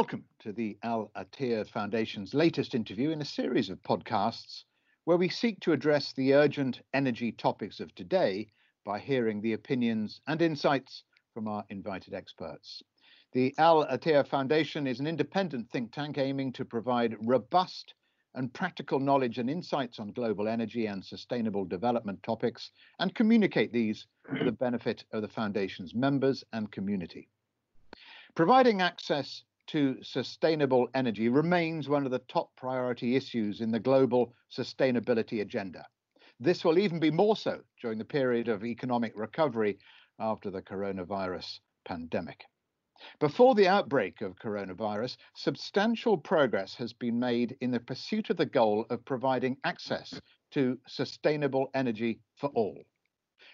Welcome to the Al Attiyah Foundation's latest interview in a series of podcasts where we seek to address the urgent energy topics of today by hearing the opinions and insights from our invited experts. The Al Attiyah Foundation is an independent think tank aiming to provide robust and practical knowledge and insights on global energy and sustainable development topics and communicate these for the benefit of the Foundation's members and community. Providing access to sustainable energy remains one of the top priority issues in the global sustainability agenda. This will even be more so during the period of economic recovery after the coronavirus pandemic. Before the outbreak of coronavirus, substantial progress has been made in the pursuit of the goal of providing access to sustainable energy for all.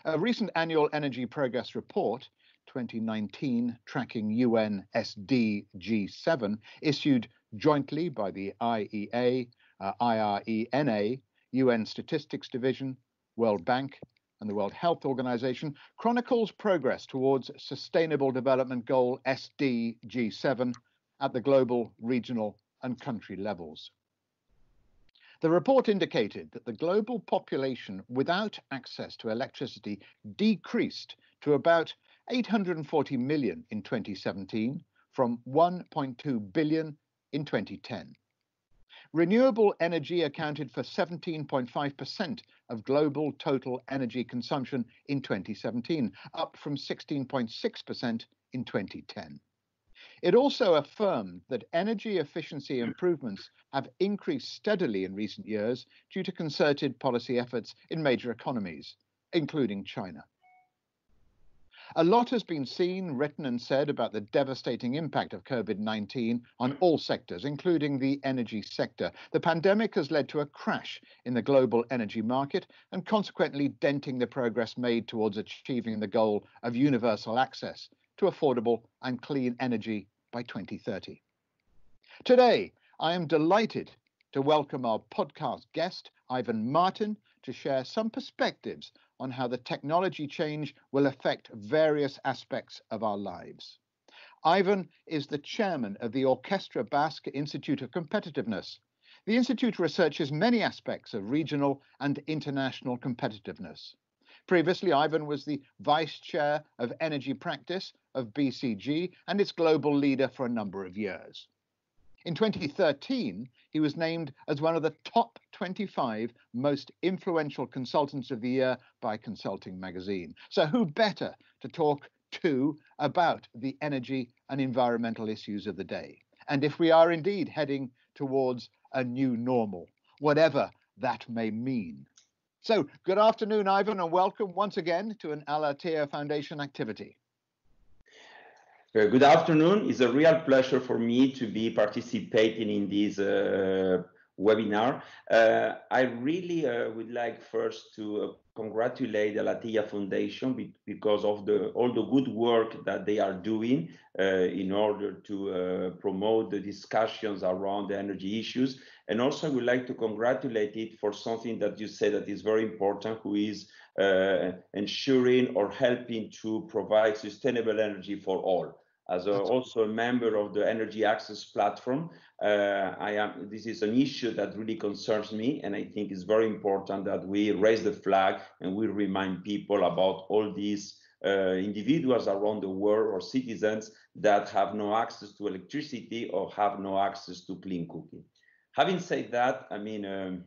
A recent annual energy progress report 2019 tracking UN SDG 7 issued jointly by the IEA, uh, IRENA, UN Statistics Division, World Bank, and the World Health Organization chronicles progress towards Sustainable Development Goal SDG 7 at the global, regional, and country levels. The report indicated that the global population without access to electricity decreased to about 840 million in 2017 from 1.2 billion in 2010. Renewable energy accounted for 17.5% of global total energy consumption in 2017, up from 16.6% in 2010. It also affirmed that energy efficiency improvements have increased steadily in recent years due to concerted policy efforts in major economies, including China. A lot has been seen, written, and said about the devastating impact of COVID 19 on mm. all sectors, including the energy sector. The pandemic has led to a crash in the global energy market and consequently denting the progress made towards achieving the goal of universal access to affordable and clean energy by 2030. Today, I am delighted to welcome our podcast guest, Ivan Marten, to share some perspectives on how the technology change will affect various aspects of our lives. Ivan is the chairman of the Orkestra Basque Institute of Competitiveness. The Institute researches many aspects of regional and international competitiveness. Previously, Ivan was the vice chair of energy practice of BCG and its global leader for a number of years. In 2013, he was named as one of the top 25 most influential consultants of the year by Consulting Magazine. So, who better to talk to about the energy and environmental issues of the day? And if we are indeed heading towards a new normal, whatever that may mean. So, good afternoon, Ivan, and welcome once again to an Al Attiyah Foundation activity. Uh, good afternoon. It's a real pleasure for me to be participating in this uh, webinar. Uh, I really uh, would like first to uh, congratulate the Al Attiyah Foundation because of the all the good work that they are doing uh, in order to promote the discussions around the energy issues. And also I would like to congratulate it for something that you said that is very important, who is ensuring or helping to provide sustainable energy for all as a, also a member of the energy access platform uh, i am this is an issue that really concerns me and i think it's very important that we raise the flag and we remind people about all these uh, individuals around the world or citizens that have no access to electricity or have no access to clean cooking. Having said that i mean um,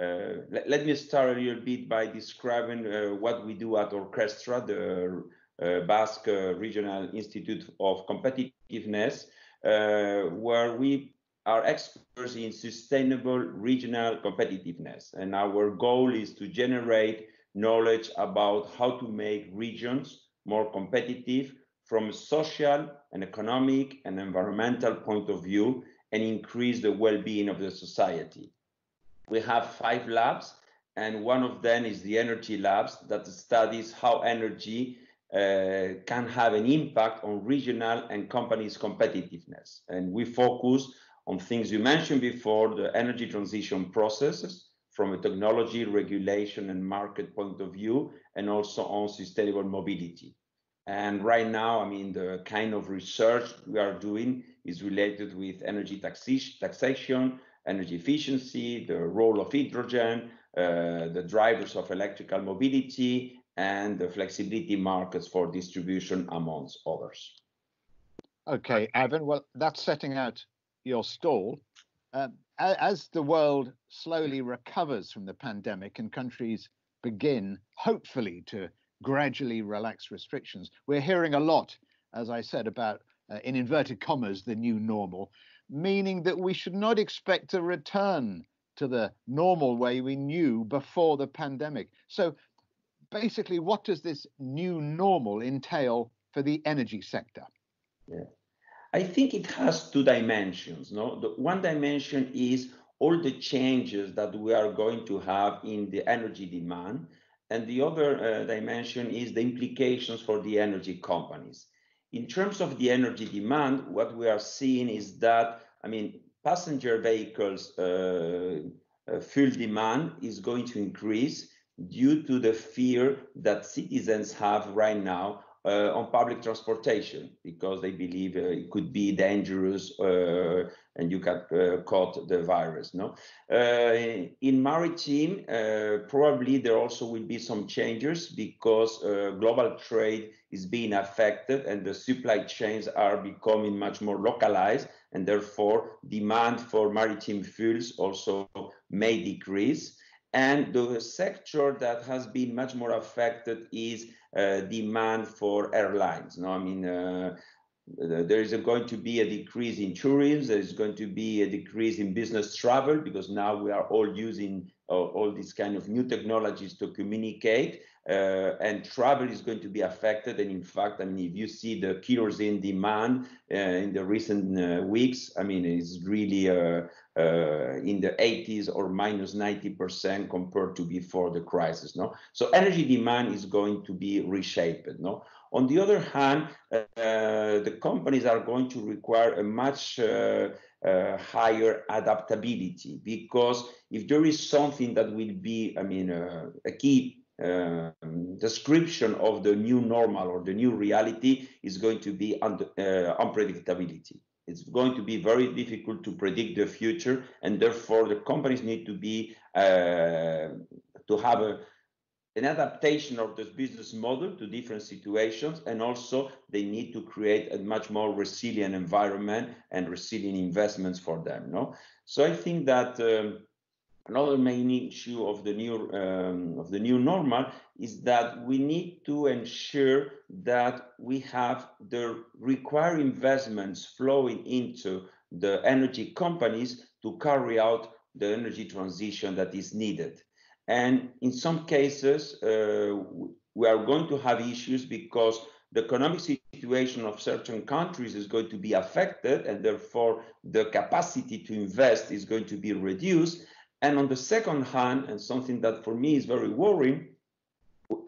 uh, let, let, me start a little bit by describing uh, what we do at Orkestra, the Basque Regional Institute of Competitiveness, uh, where we are experts in sustainable regional competitiveness. And our goal is to generate knowledge about how to make regions more competitive from a social and economic and environmental point of view and increase the well-being of the society. We have five labs and one of them is the energy labs that studies how energy uh, can have an impact on regional and companies' competitiveness. And we focus on things you mentioned before, the energy transition processes from a technology, regulation, and market point of view, and also on sustainable mobility. And right now, I mean, the kind of research we are doing is related with energy taxation, energy efficiency, the role of hydrogen, uh, the drivers of electrical mobility, and the flexibility markets for distribution, amongst others. Okay, Ivan, well, that's setting out your stall. Um, as the world slowly recovers from the pandemic and countries begin, hopefully, to gradually relax restrictions, we're hearing a lot, as I said, about, uh, in inverted commas, the new normal, meaning that we should not expect a return to the normal way we knew before the pandemic. So, basically, what does this new normal entail for the energy sector? Yeah. I think it has two dimensions. No, the one dimension is all the changes that we are going to have in the energy demand, and the other uh, dimension is the implications for the energy companies. In terms of the energy demand, what we are seeing is that, I mean, passenger vehicles uh, uh, fuel demand is going to increase due to the fear that citizens have right now uh, on public transportation because they believe uh, it could be dangerous uh, and you can uh, caught the virus. No, uh, in maritime, uh, probably there also will be some changes because global trade is being affected and the supply chains are becoming much more localized, and therefore demand for maritime fuels also may decrease. And the sector that has been much more affected is uh, demand for airlines. No, I mean, uh, there is going to be a decrease in tourism. There is going to be a decrease in business travel because now we are all using uh, all these kind of new technologies to communicate uh, and travel is going to be affected. And in fact, I mean, if you see the kerosene demand uh, in the recent uh, weeks, I mean, it's really uh, uh, in the 80s or minus 90% compared to before the crisis. No, so energy demand is going to be reshaped. No, on the other hand, uh, the companies are going to require a much higher adaptability because if there is something that will be, I mean, a key uh, description of the new normal or the new reality is going to be un uh, unpredictability. It's going to be very difficult to predict the future, and therefore the companies need to be uh, to have a, an adaptation of this business model to different situations, and also they need to create a much more resilient environment and resilient investments for them. No, so I think that. Um, another main issue of the new um, of the new normal is that we need to ensure that we have the required investments flowing into the energy companies to carry out the energy transition that is needed. And in some cases, uh, we are going to have issues because the economic situation of certain countries is going to be affected, and therefore the capacity to invest is going to be reduced. And on the second hand, and something that for me is very worrying,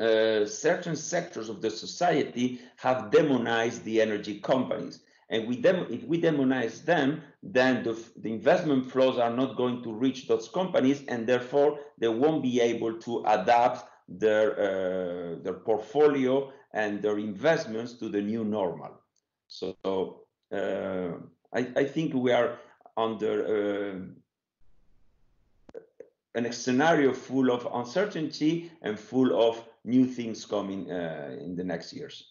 uh, certain sectors of the society have demonized the energy companies. And we if we demonize them, then the, the, investment flows are not going to reach those companies, and therefore they won't be able to adapt their uh, their portfolio and their investments to the new normal. So uh, I, I, think we are under uh, a scenario full of uncertainty and full of new things coming uh, in the next years.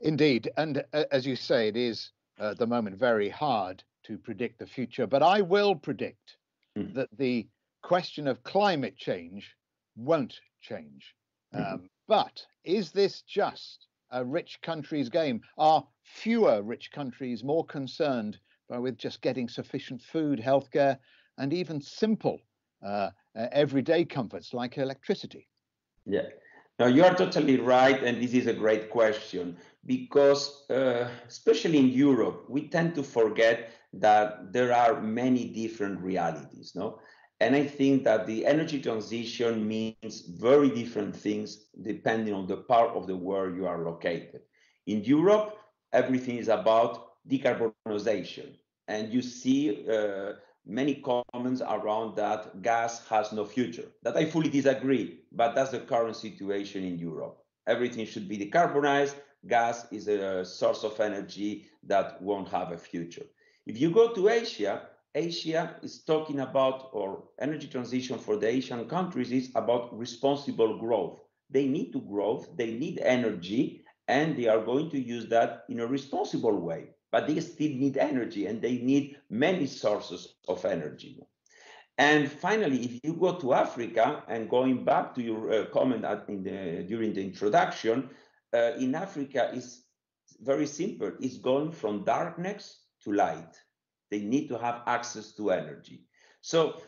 Indeed. And uh, as you say, it is uh, at the moment very hard to predict the future. But I will predict mm. that the question of climate change won't change. Mm-hmm. Um, but is this just a rich country's game? Are fewer rich countries more concerned with just getting sufficient food, healthcare, and even simple uh, uh, everyday comforts like electricity? Yeah. Now you are totally right, and this is a great question because, uh, especially in Europe, we tend to forget that there are many different realities. No, and I think that the energy transition means very different things depending on the part of the world you are located. In Europe, everything is about decarbonization, and you see. Uh, many comments around that gas has no future. That I fully disagree, but that's the current situation in Europe. Everything should be decarbonized. Gas is a source of energy that won't have a future. If you go to Asia, Asia is talking about, or energy transition for the Asian countries is about responsible growth. They need to grow, they need energy, and they are going to use that in a responsible way. But they still need energy and they need many sources of energy. And finally, if you go to Africa, and going back to your uh, comment the, during the introduction, uh, in Africa is very simple. It's going from darkness to light. They need to have access to energy. So,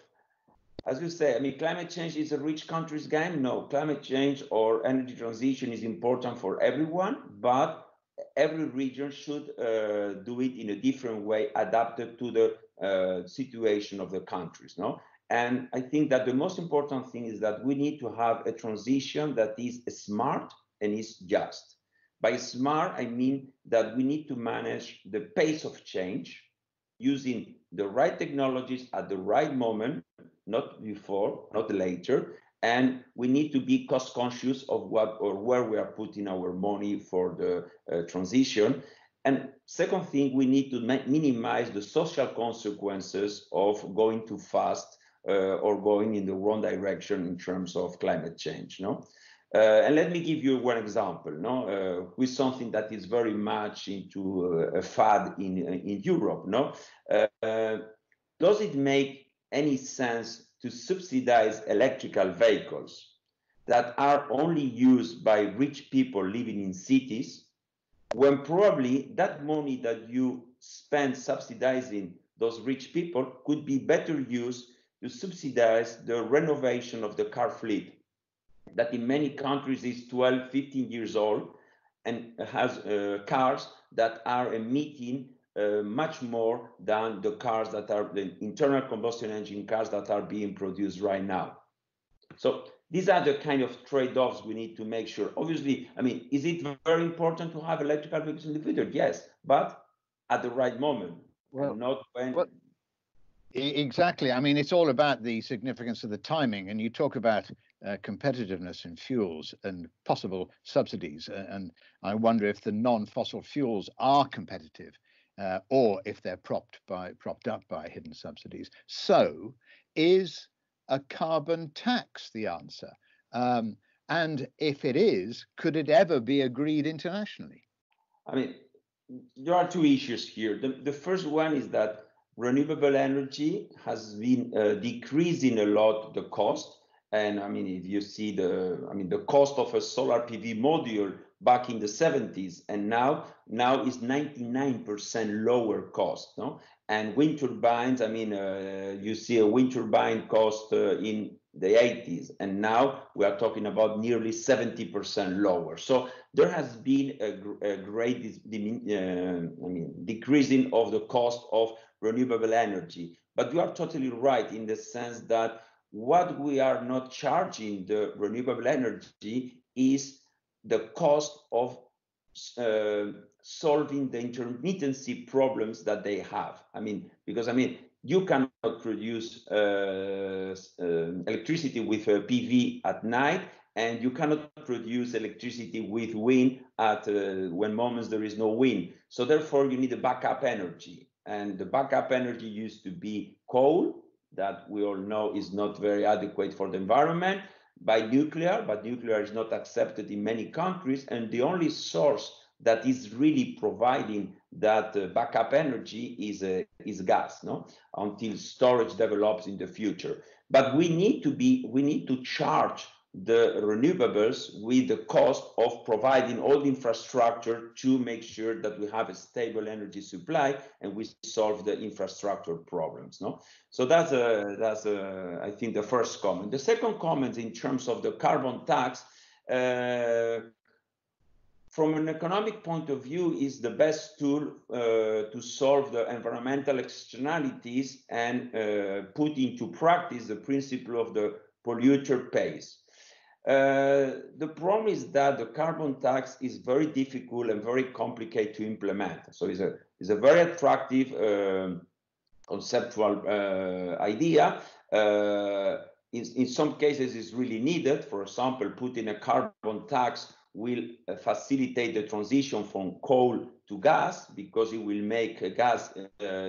as you say, I mean, climate change is a rich country's game. No, climate change or energy transition is important for everyone, but every region should uh, do it in a different way, adapted to the uh, situation of the countries. No, and I think that the most important thing is that we need to have a transition that is smart and is just. By smart, I mean that we need to manage the pace of change using the right technologies at the right moment, not before, not later. And we need to be cost conscious of what or where we are putting our money for the uh, transition. And second thing, we need to minimize the social consequences of going too fast uh, or going in the wrong direction in terms of climate change. No? Uh, and let me give you one example, no, uh, with something that is very much into uh, a fad in in Europe. No, uh, does it make any sense to subsidize electrical vehicles that are only used by rich people living in cities, when probably that money that you spend subsidizing those rich people could be better used to subsidize the renovation of the car fleet that in many countries is 12, 15 years old and has uh, cars that are emitting uh, much more than the cars that are the internal combustion engine cars that are being produced right now. So these are the kind of trade-offs we need to make sure. Obviously, I mean, is it very important to have electrical vehicles in the future? Yes, but at the right moment, well, not when well, Exactly. I mean, it's all about the significance of the timing. And you talk about uh, competitiveness in fuels and possible subsidies. And I wonder if the non-fossil fuels are competitive, uh, or if they're propped by propped up by hidden subsidies. So, is a carbon tax the answer? Um, and if it is, could it ever be agreed internationally? I mean, there are two issues here. The, the first one is that renewable energy has been uh, decreasing a lot the cost. And I mean, if you see the, I mean, the cost of a solar PV module back in the 70s and now, now is 99% lower cost. No? And wind turbines, I mean, uh, you see a wind turbine cost uh, in the 80s, and now we are talking about nearly 70% lower. So there has been a, a great uh, I mean, decreasing of the cost of renewable energy. But you are totally right in the sense that what we are not charging the renewable energy is the cost of uh, solving the intermittency problems that they have. I mean, because I mean, you cannot produce uh, uh, electricity with PV at night, and you cannot produce electricity with wind at uh, when moments there is no wind. So therefore, you need a backup energy. And the backup energy used to be coal, that we all know is not very adequate for the environment, by nuclear, but nuclear is not accepted in many countries. And the only source that is really providing that uh, backup energy is, uh, is gas, no? Until storage develops in the future. But we need to be, we need to charge the renewables with the cost of providing all the infrastructure to make sure that we have a stable energy supply and we solve the infrastructure problems no? So that's a that's a i think the first comment. The second comment in terms of the carbon tax uh, from an economic point of view is the best tool uh, to solve the environmental externalities and uh, put into practice the principle of the polluter pays uh, the problem is that the carbon tax is very difficult and very complicated to implement. So it's a, it's a very attractive uh, conceptual uh, idea. Uh, in, in some cases, it's really needed. For example, putting a carbon tax will uh, facilitate the transition from coal to gas because it will make gas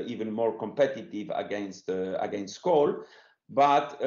even more competitive against against coal. But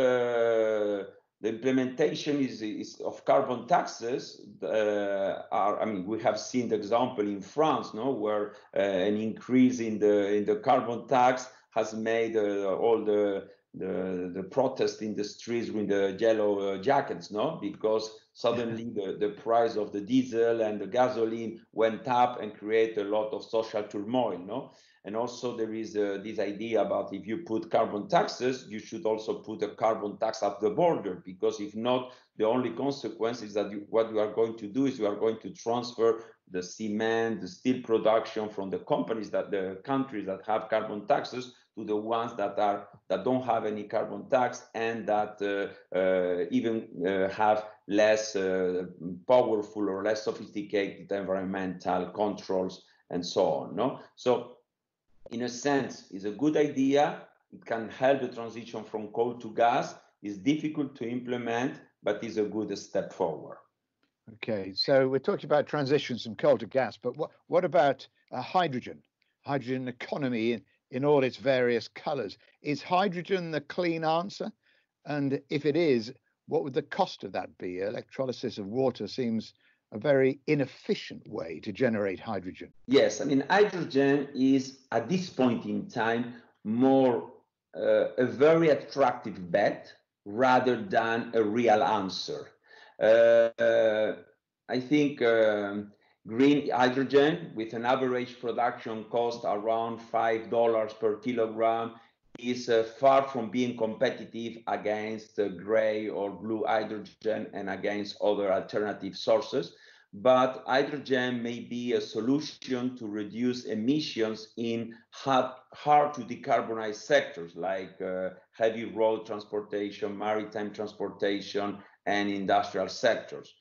the implementation is, is, of carbon taxes uh, are i mean we have seen the example in france no where uh, an increase in the in the carbon tax has made uh, all the the the protest in the streets with the yellow jackets no? Because suddenly the, the price of the diesel and the gasoline went up and create a lot of social turmoil no? And also there is uh, this idea about if you put carbon taxes you should also put a carbon tax at the border because if not the only consequence is that you, what you are going to do is you are going to transfer the cement the steel production from the companies that the countries that have carbon taxes to the ones that are that don't have any carbon tax and that uh, uh, even uh, have less uh, powerful or less sophisticated environmental controls and so on no? So in a sense it's a good idea. It can help the transition from coal to gas. It's difficult to implement but it's a good step forward. Okay so we're talking about transitions from coal to gas but what what about uh, hydrogen? Hydrogen economy in all its various colors. Is hydrogen the clean answer? And if it is, what would the cost of that be? Electrolysis of water seems a very inefficient way to generate hydrogen. Yes, I mean, hydrogen is at this point in time more uh, a very attractive bet rather than a real answer. Uh, uh, I think um, green hydrogen with an average production cost around $5 per kilogram is uh, far from being competitive against uh, gray or blue hydrogen and against other alternative sources. But hydrogen may be a solution to reduce emissions in hard, hard to decarbonize sectors like uh, heavy road transportation, maritime transportation, and industrial sectors.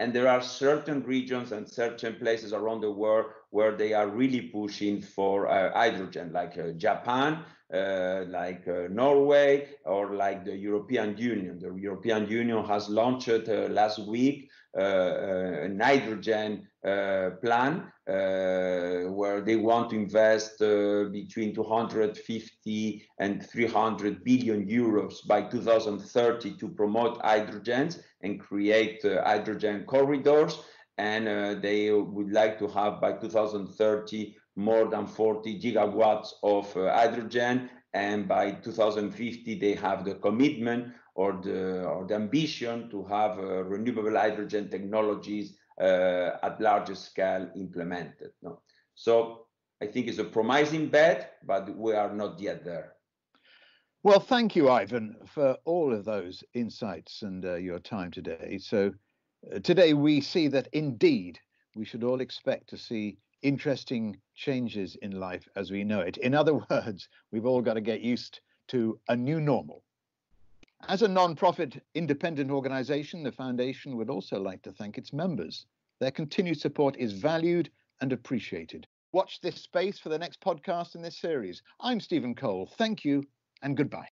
And there are certain regions and certain places around the world where they are really pushing for uh, hydrogen, like uh, Japan, uh, like uh, Norway, or like the European Union. The European Union has launched uh, last week uh, a hydrogen plan where they want to invest between 250 and 300 billion euros by 2030 to promote hydrogens and create hydrogen corridors. And uh, they would like to have by 2030 more than 40 gigawatts of uh, hydrogen. And by 2050 they have the commitment or the or the ambition to have uh, renewable hydrogen technologies uh, at larger scale implemented no? so i think it's a promising bet but we are not yet there well thank you ivan for all of those insights and uh, your time today so uh, today, we see that indeed we should all expect to see interesting changes in life as we know it. In other words, we've all got to get used to a new normal. As a non-profit independent organization, the Foundation would also like to thank its members. Their continued support is valued and appreciated. Watch this space for the next podcast in this series. I'm Stephen Cole. Thank you and goodbye.